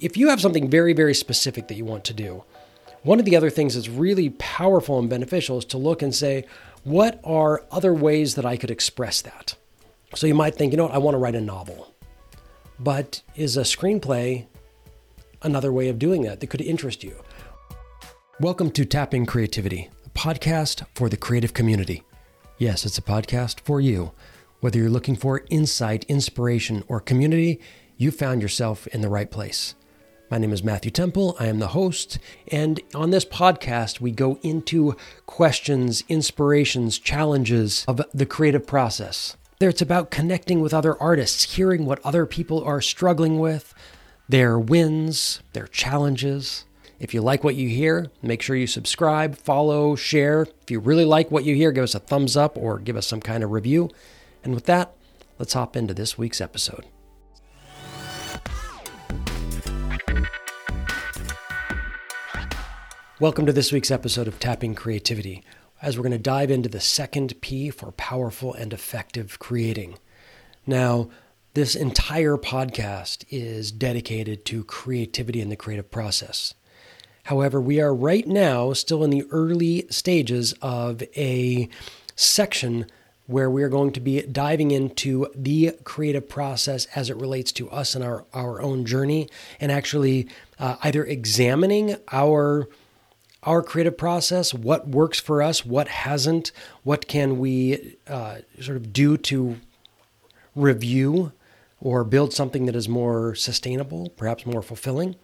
if you have something very, very specific that you want to do, one of the other things that's really powerful and beneficial is to look and say, what are other ways that I could express that? So you might think, you know what, I want to write a novel. But is a screenplay another way of doing that that could interest you? Welcome to Tapping Creativity, a podcast for the creative community. Yes, it's a podcast for you. Whether you're looking for insight, inspiration, or community, you found yourself in the right place. My name is Matthew Temple. I am the host. And on this podcast, we go into questions, inspirations, challenges of the creative process. There, it's about connecting with other artists, hearing what other people are struggling with, their wins, their challenges. If you like what you hear, make sure you subscribe, follow, share. If you really like what you hear, give us a thumbs up or give us some kind of review. And with that, let's hop into this week's episode. Welcome to this week's episode of Tapping Creativity, as we're going to dive into the second P for powerful and effective creating. Now, this entire podcast is dedicated to creativity and the creative process. However, we are right now still in the early stages of a section where we're going to be diving into the creative process as it relates to us and our, our own journey, and actually uh, either examining our our creative process, what works for us, what hasn't, what can we uh, sort of do to review or build something that is more sustainable, perhaps more fulfilling.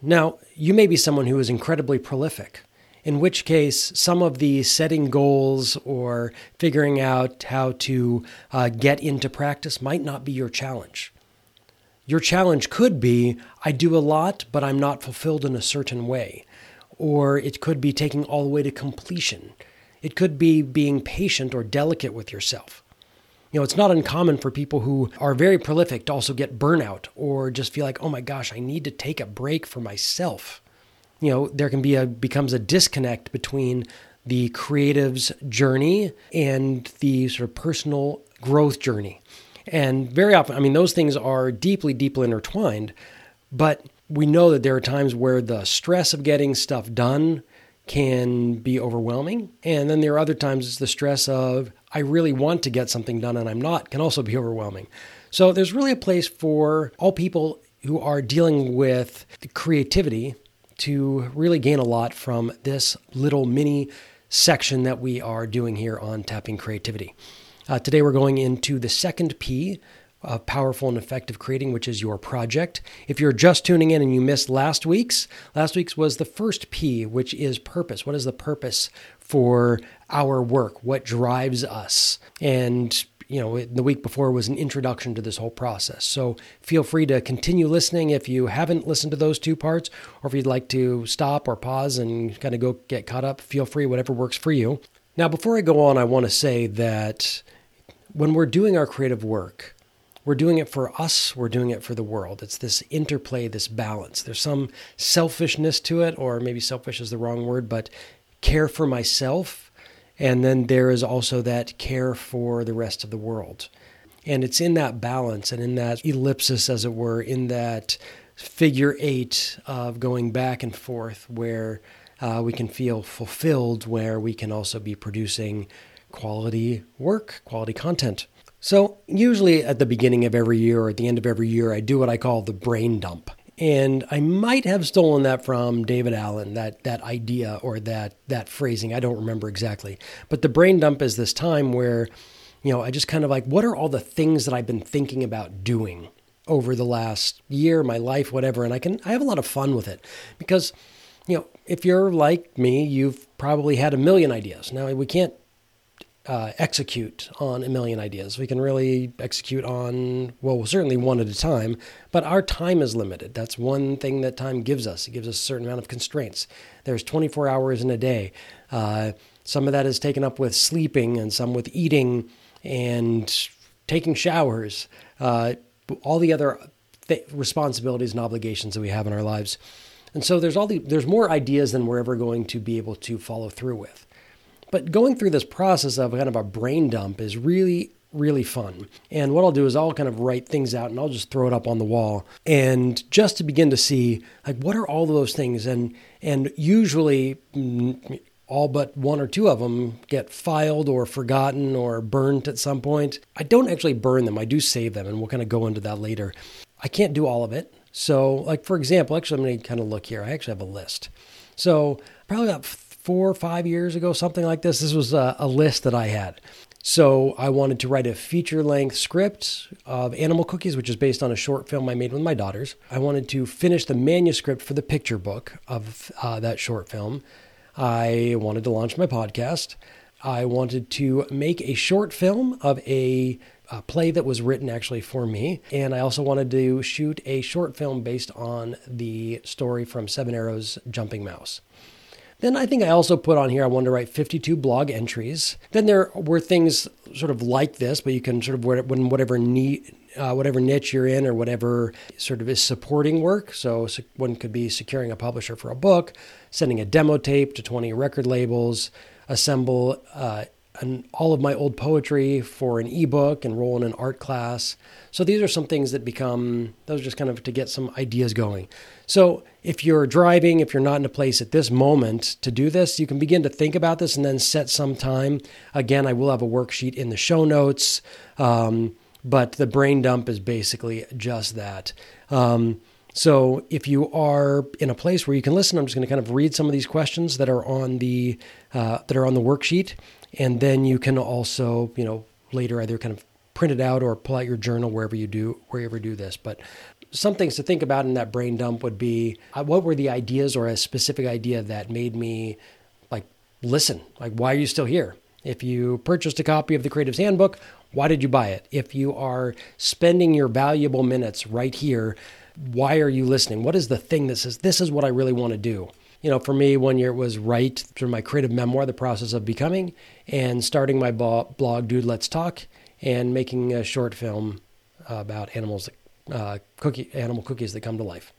Now, you may be someone who is incredibly prolific, in which case, some of the setting goals or figuring out how to uh, get into practice might not be your challenge. Your challenge could be I do a lot, but I'm not fulfilled in a certain way or it could be taking all the way to completion. It could be being patient or delicate with yourself. You know, it's not uncommon for people who are very prolific to also get burnout or just feel like, oh my gosh, I need to take a break for myself. You know, there can be a becomes a disconnect between the creative's journey and the sort of personal growth journey. And very often, I mean, those things are deeply, deeply intertwined, but we know that there are times where the stress of getting stuff done can be overwhelming. And then there are other times the stress of, I really want to get something done and I'm not, can also be overwhelming. So there's really a place for all people who are dealing with creativity to really gain a lot from this little mini section that we are doing here on tapping creativity. Uh, today we're going into the second P, of powerful and effective creating, which is your project. If you're just tuning in and you missed last week's, last week's was the first P, which is purpose. What is the purpose for our work? What drives us? And you know, the week before was an introduction to this whole process. So feel free to continue listening if you haven't listened to those two parts, or if you'd like to stop or pause and kind of go get caught up, feel free, whatever works for you. Now, before I go on, I want to say that when we're doing our creative work, we're doing it for us, we're doing it for the world. It's this interplay, this balance. There's some selfishness to it, or maybe selfish is the wrong word, but care for myself. And then there is also that care for the rest of the world. And it's in that balance and in that ellipsis, as it were, in that figure eight of going back and forth where uh, we can feel fulfilled, where we can also be producing quality work, quality content. So, usually at the beginning of every year or at the end of every year, I do what I call the brain dump. And I might have stolen that from David Allen, that, that idea or that, that phrasing. I don't remember exactly. But the brain dump is this time where, you know, I just kind of like, what are all the things that I've been thinking about doing over the last year, my life, whatever? And I can, I have a lot of fun with it because, you know, if you're like me, you've probably had a million ideas. Now, we can't uh, execute on a million ideas. We can really execute on, well, certainly one at a time, but our time is limited. That's one thing that time gives us. It gives us a certain amount of constraints. There's 24 hours in a day. Uh, some of that is taken up with sleeping, and some with eating and taking showers, uh, all the other th- responsibilities and obligations that we have in our lives. And so there's all the there's more ideas than we're ever going to be able to follow through with. But going through this process of kind of a brain dump is really really fun. And what I'll do is I'll kind of write things out and I'll just throw it up on the wall and just to begin to see like what are all those things and and usually mm, all but one or two of them get filed or forgotten or burnt at some point. I don't actually burn them. I do save them and we'll kind of go into that later. I can't do all of it. So, like for example, actually I'm going to kind of look here. I actually have a list. So, probably about four or five years ago, something like this. This was a, a list that I had. So I wanted to write a feature length script of Animal Cookies, which is based on a short film I made with my daughters. I wanted to finish the manuscript for the picture book of uh, that short film. I wanted to launch my podcast. I wanted to make a short film of a, a, play that was written actually for me. And I also wanted to shoot a short film based on the story from Seven Arrows Jumping Mouse. Then I think I also put on here, I wanted to write 52 blog entries. Then there were things sort of like this, but you can sort of, when whatever need, uh, whatever niche you're in or whatever sort of is supporting work. So one could be securing a publisher for a book, sending a demo tape to 20 record labels, assemble uh, an, all of my old poetry for an ebook, enroll in an art class. So these are some things that become, those are just kind of to get some ideas going. So if you're driving, if you're not in a place at this moment to do this, you can begin to think about this and then set some time. Again, I will have a worksheet in the show notes, um, but the brain dump is basically just that. Um, so if you are in a place where you can listen, I'm just going to kind of read some of these questions that are on the uh, that are on the worksheet, and then you can also, you know, later either kind of print it out or pull out your journal wherever you do wherever you do this. But some things to think about in that brain dump would be uh, what were the ideas or a specific idea that made me like listen? Like why are you still here? If you purchased a copy of the creative's handbook why did you buy it? If you are spending your valuable minutes right here why are you listening? What is the thing that says this is what i really want to do? You know for me one year it was write through my creative memoir the process of becoming and starting my blog dude let's talk and making a short film about animals that uh, cookie animal cookies that come to life.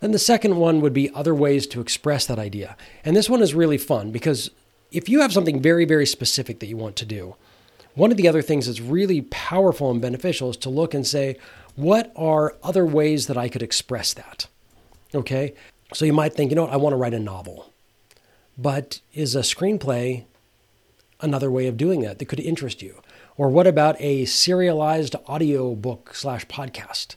Then the second one would be other ways to express that idea. And this one is really fun because if you have something very, very specific that you want to do, one of the other things that's really powerful and beneficial is to look and say, what are other ways that I could express that? Okay. So you might think, you know what, I want to write a novel. But is a screenplay another way of doing that that could interest you? Or what about a serialized audio book slash podcast?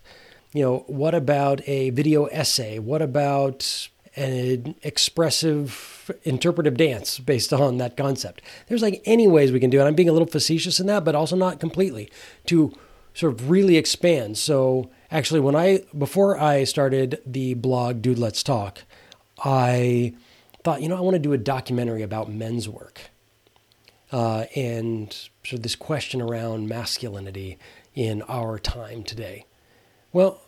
You know, what about a video essay? What about an expressive interpretive dance based on that concept? There's like any ways we can do it. I'm being a little facetious in that, but also not completely to sort of really expand. So actually, when I, before I started the blog, Dude, Let's Talk, I thought, you know, I want to do a documentary about men's work uh, and sort of this question around masculinity in our time today. Well,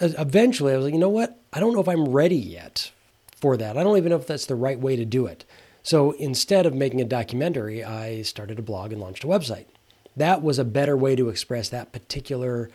eventually I was like, you know what? I don't know if I'm ready yet for that. I don't even know if that's the right way to do it. So instead of making a documentary, I started a blog and launched a website. That was a better way to express that particular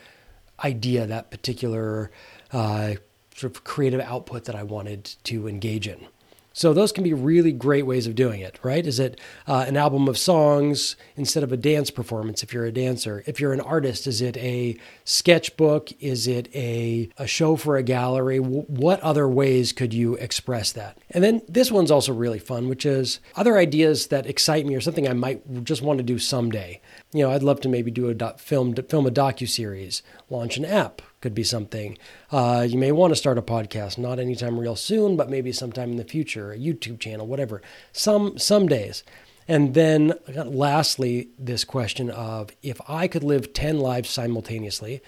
idea, that particular uh, sort of creative output that I wanted to engage in. So those can be really great ways of doing it, right? Is it uh, an album of songs instead of a dance performance if you're a dancer? If you're an artist, is it a sketchbook? Is it a, a show for a gallery? W- what other ways could you express that? And then this one's also really fun, which is other ideas that excite me or something I might just want to do someday. You know, I'd love to maybe do a do- film film a docu series, launch an app, could be something. Uh, you may want to start a podcast, not anytime real soon, but maybe sometime in the future, a YouTube channel, whatever. Some some days. And then lastly, this question of if I could live 10 lives simultaneously,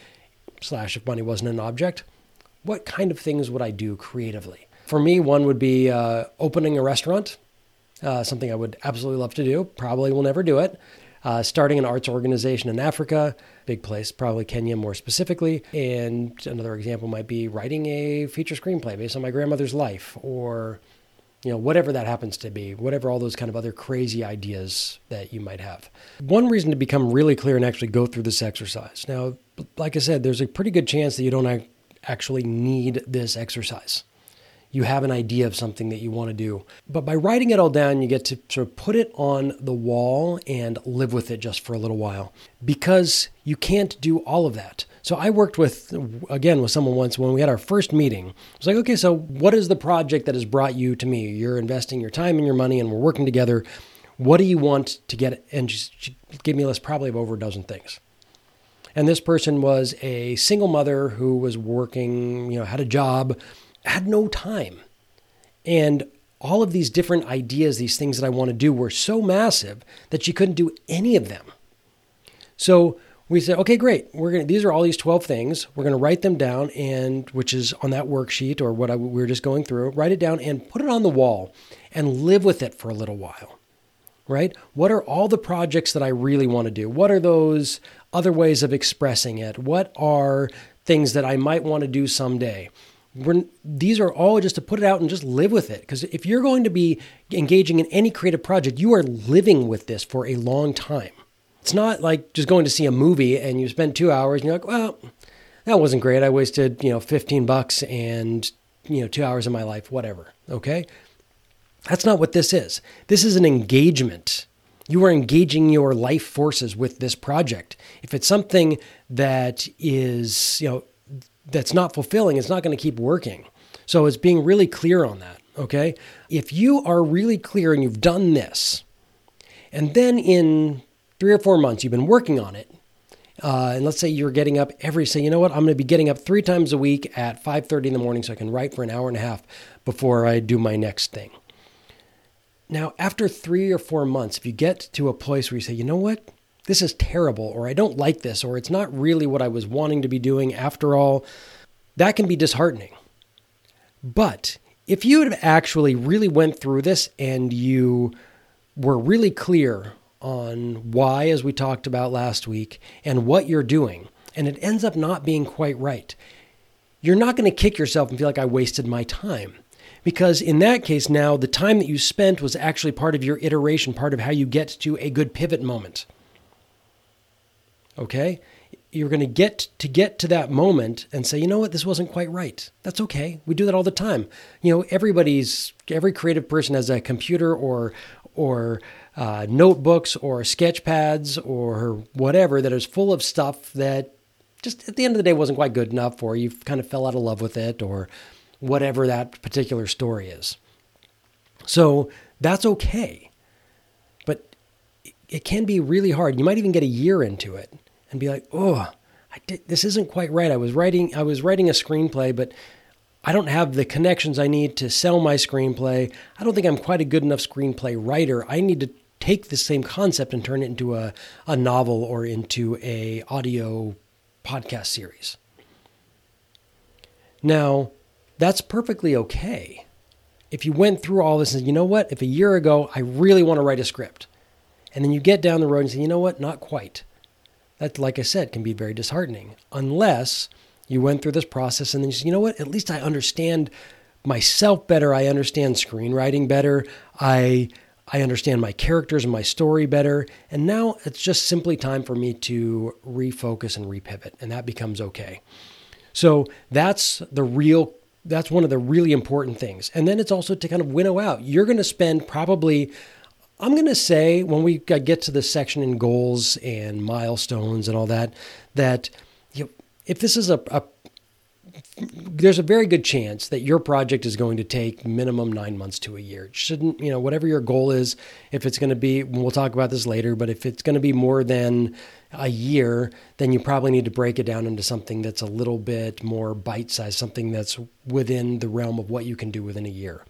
slash if money wasn't an object, what kind of things would I do creatively? For me, one would be uh, opening a restaurant, uh, something I would absolutely love to do. Probably will never do it uh, starting an arts organization in Africa, big place, probably Kenya more specifically. And another example might be writing a feature screenplay based on my grandmother's life or you know, whatever that happens to be, whatever all those kind of other crazy ideas that you might have. One reason to become really clear and actually go through this exercise. Now, like I said, there's a pretty good chance that you don't actually need this exercise. You have an idea of something that you want to do. But by writing it all down, you get to sort of put it on the wall and live with it just for a little while because you can't do all of that. So I worked with, again, with someone once when we had our first meeting. I was like, okay, so what is the project that has brought you to me? You're investing your time and your money and we're working together. What do you want to get? And she gave me a list probably of over a dozen things. And this person was a single mother who was working, you know, had a job, had no time. And all of these different ideas, these things that I want to do were so massive that she couldn't do any of them. So we said, okay, great. We're to, these are all these 12 things. We're to write them down and which is on that worksheet or what I, we were just going through, write it down and put it on the wall and live with it for a little while. Right? What are all the projects that I really want to do? What are those other ways of expressing it? What are things that I might want to do someday? We're, these are all just to put it out and just live with it. Because if you're going to be engaging in any creative project, you are living with this for a long time. It's not like just going to see a movie and you spend two hours and you're like, well, that wasn't great. I wasted, you know, 15 bucks and, you know, two hours of my life, whatever. Okay. That's not what this is. This is an engagement. You are engaging your life forces with this project. If it's something that is, you know, that's not fulfilling, it's not going to keep working. So it's being really clear on that. Okay. If you are really clear and you've done this, and then in three or four months you've been working on it, uh, and let's say you're getting up every say, you know what, I'm going to be getting up three times a week at 5:30 in the morning so I can write for an hour and a half before I do my next thing. Now, after three or four months, if you get to a place where you say, you know what, this is terrible, or I don't like this, or it's not really what I was wanting to be doing after all, that can be disheartening. But if you had actually really went through this and you were really clear on why, as we talked about last week, and what you're doing, and it ends up not being quite right, you're not going to kick yourself and feel like I wasted my time. Because in that case, now the time that you spent was actually part of your iteration, part of how you get to a good pivot moment. Okay? You're going to get to get to that moment and say, you know what, this wasn't quite right. That's okay. We do that all the time. You know, everybody's every creative person has a computer or or uh, notebooks or sketch pads or whatever that is full of stuff that just at the end of the day wasn't quite good enough, or you kind of fell out of love with it, or whatever that particular story is. So that's okay. But it can be really hard. You might even get a year into it and be like, "Oh, I did, this isn't quite right. I was writing I was writing a screenplay, but I don't have the connections I need to sell my screenplay. I don't think I'm quite a good enough screenplay writer. I need to take the same concept and turn it into a, a novel or into a audio podcast series. Now, that's perfectly okay. If you went through all this and you know what, if a year ago I really want to write a script, and then you get down the road and say, you know what, not quite that, like I said, can be very disheartening unless you went through this process and then you you know what, at least I understand myself better. I understand screenwriting better. I I understand my characters and my story better. And now it's just simply time for me to refocus and repivot, and that becomes okay. So that's the real that's one of the really important things. And then it's also to kind of winnow out. You're going to spend probably I'm going to say when we get to the section in goals and milestones and all that, that you know, if this is a, a there's a very good chance that your project is going to take minimum nine months to a year. It shouldn't, you know, whatever your goal is, if it's going to be, we'll talk about this later, but if it's going to be more than a year, then you probably need to break it down into something that's a little bit more bite sized, something that's within the realm of what you can do within a year.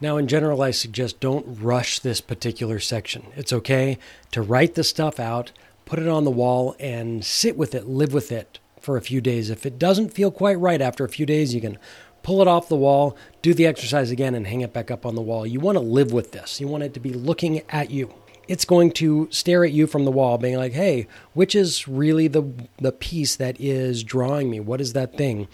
Now, in general, I suggest don't rush this particular section. It's okay to write the stuff out, put it on the wall, and sit with it, live with it for a few days. If it doesn't feel quite right after a few days, you can pull it off the wall, do the exercise again, and hang it back up on the wall. You want to live with this, you want it to be looking at you. It's going to stare at you from the wall, being like, hey, which is really the, the piece that is drawing me? What is that thing?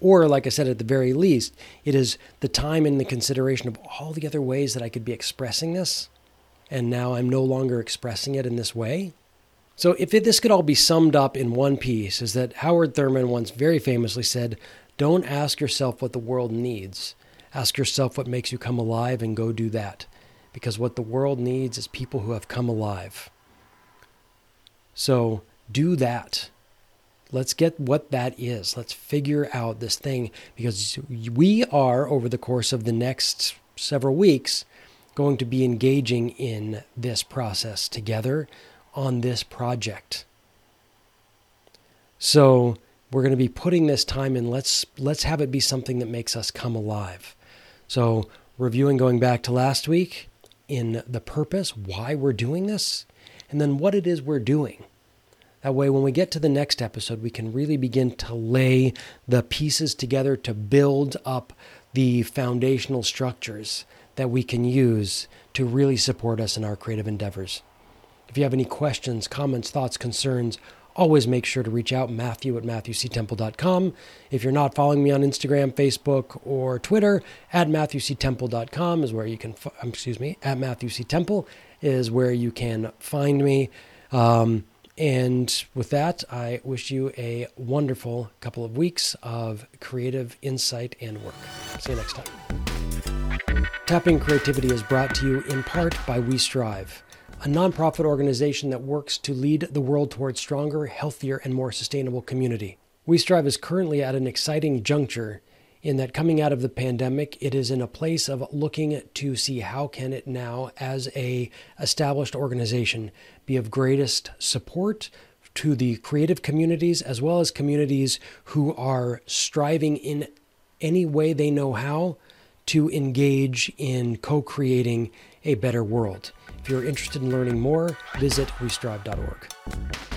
Or, like I said, at the very least, it is the time and the consideration of all the other ways that I could be expressing this. And now I'm no longer expressing it in this way. So, if it, this could all be summed up in one piece, is that Howard Thurman once very famously said, Don't ask yourself what the world needs. Ask yourself what makes you come alive and go do that. Because what the world needs is people who have come alive. So do that. Let's get what that is. Let's figure out this thing because we are, over the course of the next several weeks, going to be engaging in this process together on this project. So we're going to be putting this time in. Let's let's have it be something that makes us come alive. So reviewing going back to last week in the purpose, why we're doing this, and then what it is we're doing. That way, when we get to the next episode, we can really begin to lay the pieces together to build up the foundational structures that we can use to really support us in our creative endeavors. If you have any questions, comments, thoughts, concerns, always make sure to reach out matthew at matthewctemple.com if you're not following me on instagram facebook or twitter at matthewctemple.com is where you can um, excuse me at matthewctemple is where you can find me um, and with that, I wish you a wonderful couple of weeks of creative insight and work. See you next time. Tapping Creativity is brought to you in part by We Strive, a nonprofit organization that works to lead the world towards stronger, healthier, and more sustainable community. We Strive is currently at an exciting juncture in that coming out of the pandemic it is in a place of looking to see how can it now as a established organization be of greatest support to the creative communities as well as communities who are striving in any way they know how to engage in co-creating a better world. If you're interested in learning more visit westrive.org